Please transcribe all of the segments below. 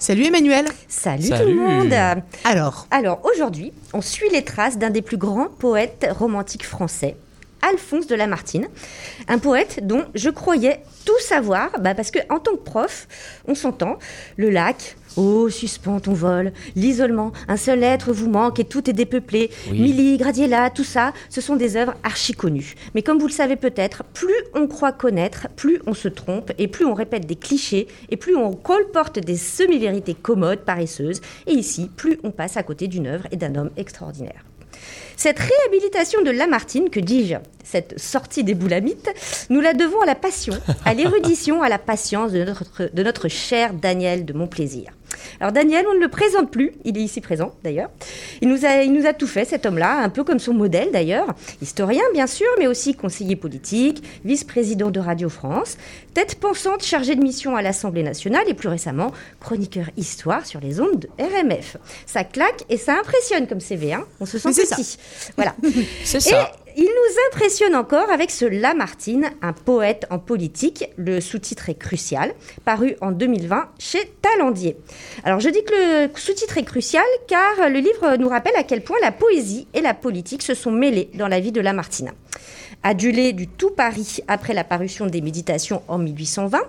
Salut Emmanuel. Salut, tout Salut. le monde. Alors, Alors aujourd'hui, on suit les traces d'un des plus grands poètes romantiques français, Alphonse de Lamartine. Un poète dont je croyais tout savoir, bah parce que en tant que prof, on s'entend, le lac, oh suspend ton vol, l'isolement, un seul être vous manque et tout est dépeuplé, Oui. Milly, Gradiella, tout ça, ce sont des œuvres archi connues. Mais comme vous le savez peut-être, plus on croit connaître, plus on se trompe et plus on répète des clichés et plus on colporte des semi-vérités commodes, paresseuses. Et ici, plus on passe à côté d'une œuvre et d'un homme extraordinaire. Cette réhabilitation de Lamartine, que dis-je, cette sortie des boulamites, nous la devons à la passion, à l'érudition, à la patience de notre, cher Daniel de Montplaisir. Alors Daniel, on ne le présente plus, il est ici présent d'ailleurs. Il nous, a, il nous a tout fait, cet homme-là, un peu comme son modèle d'ailleurs. Historien bien sûr, mais aussi conseiller politique, vice-président de Radio France, tête pensante chargée de mission à l'Assemblée nationale et plus récemment chroniqueur histoire sur les ondes de RMF. Ça claque et ça impressionne comme CV, hein on se sent petit. Voilà. C'est ça. Impressionne encore avec ce Lamartine, un poète en politique. Le sous-titre est crucial, paru en 2020 chez Talendier. Alors je dis que le sous-titre est crucial car le livre nous rappelle à quel point la poésie et la politique se sont mêlées dans la vie de Lamartine. Adulé du tout Paris après la parution des Méditations en 1820,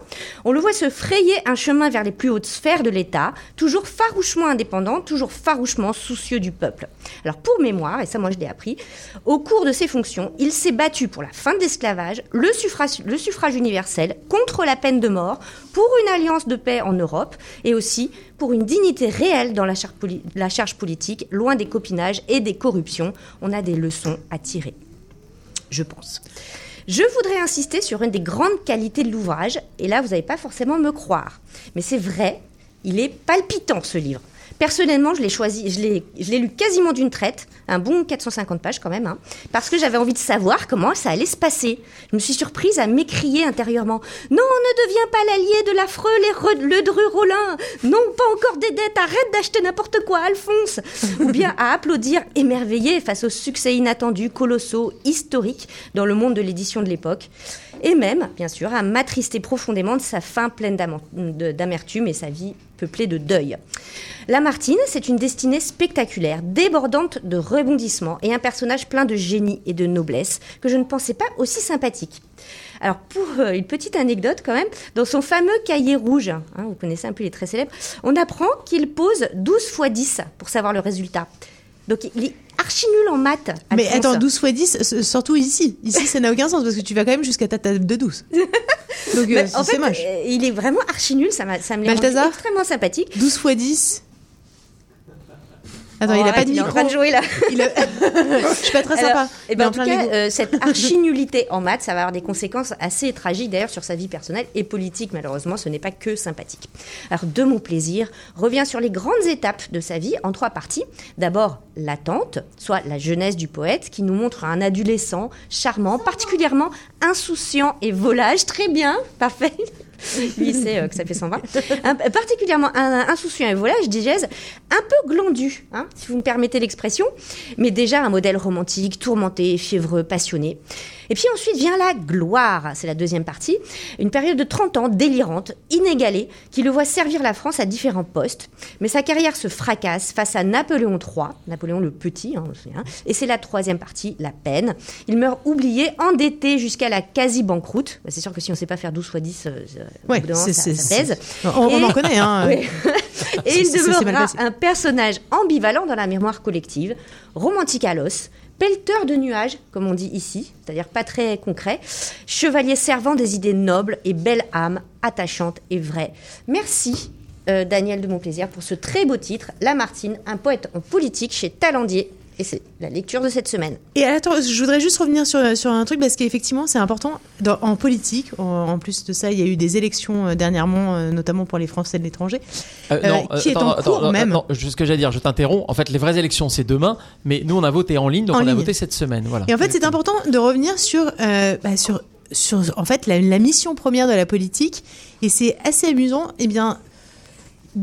on le voit se frayer un chemin vers les plus hautes sphères de l'État, toujours farouchement indépendant, toujours farouchement soucieux du peuple. Alors pour mémoire, et ça moi je l'ai appris, au cours de ses fonctions, il s'est battu pour la fin de l'esclavage, le suffrage, universel, contre la peine de mort, pour une alliance de paix en Europe et aussi pour une dignité réelle dans la charge politique, loin des copinages et des corruptions. On a des leçons à tirer je pense. Je voudrais insister sur une des grandes qualités de l'ouvrage, et là vous n'allez pas forcément me croire, mais c'est vrai, il est palpitant ce livre. Personnellement, je l'ai choisi, je l'ai, lu quasiment d'une traite, un bon 450 pages quand même, hein, parce que j'avais envie de savoir comment ça allait se passer. Je me suis surprise à m'écrier intérieurement Non, ne deviens pas l'allié de l'affreux les Re- le Dru Rollin Non, pas encore des dettes, arrête d'acheter n'importe quoi, Alphonse Ou bien à applaudir émerveillé face aux succès inattendus, colossaux, historiques dans le monde de l'édition de l'époque. Et même, bien sûr, à m'attrister profondément de sa fin pleine d'amertume et sa vie peuplée de deuil. Lamartine, c'est une destinée spectaculaire, débordante de rebondissements et un personnage plein de génie et de noblesse que je ne pensais pas aussi sympathique. Alors pour euh, une petite anecdote quand même, dans son fameux cahier rouge, hein, vous connaissez un peu les traits célèbres, on apprend qu'il pose 12 fois 10 pour savoir le résultat. Donc il est archi nul en maths. mais attends, 12 x 10, s- surtout ici. Ici, ça n'a aucun sens parce que tu vas quand même jusqu'à ta table de 12. Donc, euh, c'est moche. euh, il est vraiment archi nul, ça, m'a- ça me l'a extrêmement sympathique. 12 x 10. Attends, il Oh, a pas arrête, de il est micro. en train de jouer là. Il a- Je suis pas très Alors, sympa. eh ben, en tout cas, euh, cette archi-nullité en maths, ça va avoir des conséquences assez tragiques d'ailleurs sur sa vie personnelle et politique. Malheureusement, ce n'est pas que sympathique. Alors, de mon plaisir, revient sur les grandes étapes de sa vie en trois parties. D'abord, l'attente, soit la jeunesse du poète, qui nous montre un adolescent charmant, particulièrement insouciant et volage. Très bien, parfait. Lui, sait euh, que ça fait 120. Un- particulièrement insouciant et volage, digèse, un peu glandu, hein, si vous me permettez l'expression, mais déjà un modèle romantique, tourmenté, fiévreux, passionné. Et puis ensuite vient la gloire, c'est la deuxième partie, une période de 30 ans délirante, inégalée, qui le voit servir la France à différents postes. Mais sa carrière se fracasse face à Napoléon III, Napoléon le Petit, hein, on se souvient. et c'est la troisième partie, la peine. Il meurt oublié, endetté jusqu'à la quasi-banqueroute. Bah, C'est sûr que si on ne sait pas faire 12 fois 10, euh, au Ouais, moment, ça, pèse. On, en connaît, hein. Et il demeurera un personnage ambivalent dans la mémoire collective, romantique à l'os, pelleteur de nuages, comme on dit ici, c'est-à-dire pas très concret, chevalier servant des idées nobles et belle âme, attachante et vraie. Merci. euh, Daniel de Montplaisir pour ce très beau titre, Lamartine, un poète en politique chez Talendier. Et c'est la lecture de cette semaine. Et attends, je voudrais juste revenir sur, sur un truc parce qu'effectivement, c'est important. Dans- en politique, en, en plus de ça, il y a eu des élections euh, dernièrement, euh, notamment pour les Français de l'étranger. Euh, Euh, qui est en cours non, même. Non, juste ce que j'allais dire, je t'interromps. En fait, les vraies élections, c'est demain, mais nous, on a voté en ligne, donc En on a voté cette semaine. Voilà. Et en fait, c'est important de revenir sur, euh, bah, sur, sur en fait, la, la mission première de la politique. Et c'est assez amusant. Eh bien,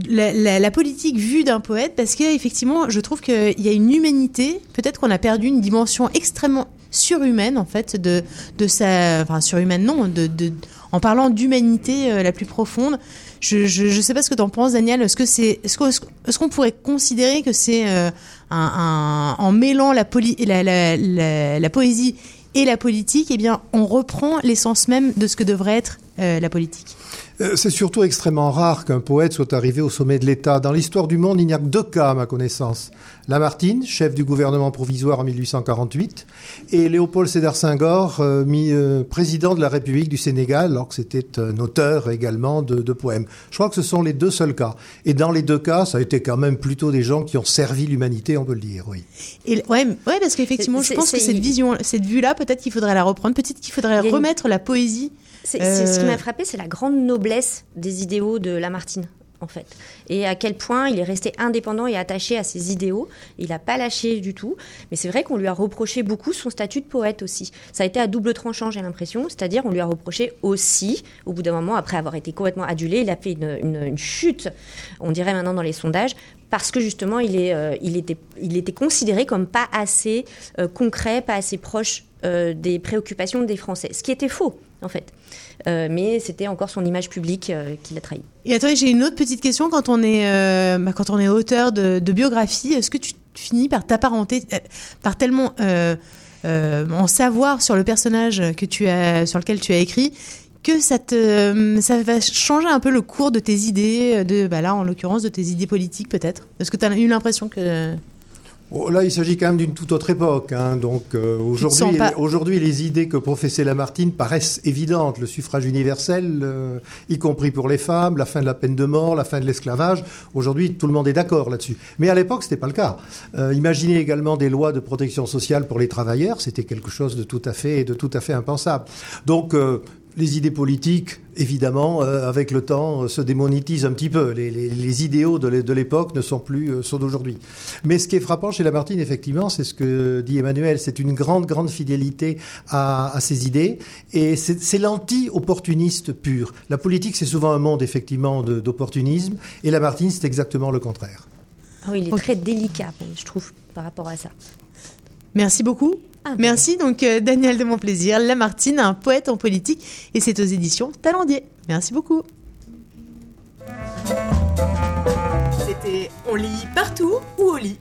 la, politique vue d'un poète, parce qu'effectivement, je trouve qu'il y a une humanité. Peut-être qu'on a perdu une dimension extrêmement surhumaine en fait de de sa, enfin surhumaine non, de, de en parlant d'humanité euh, la plus profonde. Je, je sais pas ce que tu en penses, Daniel. Est-ce qu'on pourrait considérer que c'est euh, en mêlant la, la, la poésie et la politique, eh bien, on reprend l'essence même de ce que devrait être euh, la politique. Euh, c'est surtout extrêmement rare qu'un poète soit arrivé au sommet de l'État. Dans l'histoire du monde, il n'y a que deux cas, à ma connaissance. Lamartine, chef du gouvernement provisoire en 1848, et Léopold Sédar Senghor, euh, mis, euh, président de la République du Sénégal, alors que c'était un auteur également de, de, poèmes. Je crois que ce sont les deux seuls cas. Et dans les deux cas, ça a été quand même plutôt des gens qui ont servi l'humanité, on peut le dire, oui. Et, ouais, ouais, parce qu'effectivement, je pense que cette vision, cette vue-là, peut-être qu'il faudrait la reprendre, peut-être qu'il faudrait remettre une... la poésie c'est, euh... Ce qui m'a frappé, c'est la grande noblesse des idéaux de Lamartine en fait. Et à quel point il est resté indépendant et attaché à ses idéaux. Il n'a pas lâché du tout. Mais c'est vrai qu'on lui a reproché beaucoup son statut de poète aussi. Ça a été à double tranchant, j'ai l'impression. C'est-à-dire, on lui a reproché aussi, au bout d'un moment, après avoir été complètement adulé, il a fait une, une, une chute, on dirait maintenant dans les sondages, parce que justement, il, est, euh, il, était, il était considéré comme pas assez euh, concret, pas assez proche euh, des préoccupations des Français. Ce qui était faux, en fait. Euh, mais c'était encore son image publique euh, qui l'a trahi. Et attendez, j'ai une autre petite question. Quand on est, bah, quand on est auteur de, de biographie, est-ce que tu finis par t'apparenter, par tellement en savoir sur le personnage que tu as, sur lequel tu as écrit, que ça, te, ça va changer un peu le cours de tes idées, de, bah là en l'occurrence de tes idées politiques peut-être? Est-ce que tu as eu l'impression que... Là, il s'agit quand même d'une toute autre époque. Hein. Donc euh, aujourd'hui, pas... aujourd'hui, les idées que professait Lamartine paraissent évidentes. Le suffrage universel, euh, y compris pour les femmes, la fin de la peine de mort, la fin de l'esclavage. Aujourd'hui, tout le monde est d'accord là-dessus. Mais à l'époque, c'était pas le cas. Euh, imaginez également des lois de protection sociale pour les travailleurs. C'était quelque chose de tout à fait, de tout à fait impensable. Donc les idées politiques, évidemment, euh, avec le temps, euh, se démonétisent un petit peu. Les, les, les idéaux de l'époque ne sont plus euh, ceux d'aujourd'hui. Mais ce qui est frappant chez Lamartine, effectivement, c'est ce que dit Emmanuel, c'est une grande, grande fidélité à, à ses idées. Et c'est l'anti-opportuniste pur. La politique, c'est souvent un monde, effectivement, d'opportunisme. Et Lamartine, c'est exactement le contraire. Oh, il est okay. très délicat, je trouve, par rapport à ça. Merci beaucoup. Ah, Merci donc euh, Daniel de mon plaisir, Lamartine, un poète en politique, et c'est aux éditions Talendier. Merci beaucoup. C'était On lit partout ou au lit?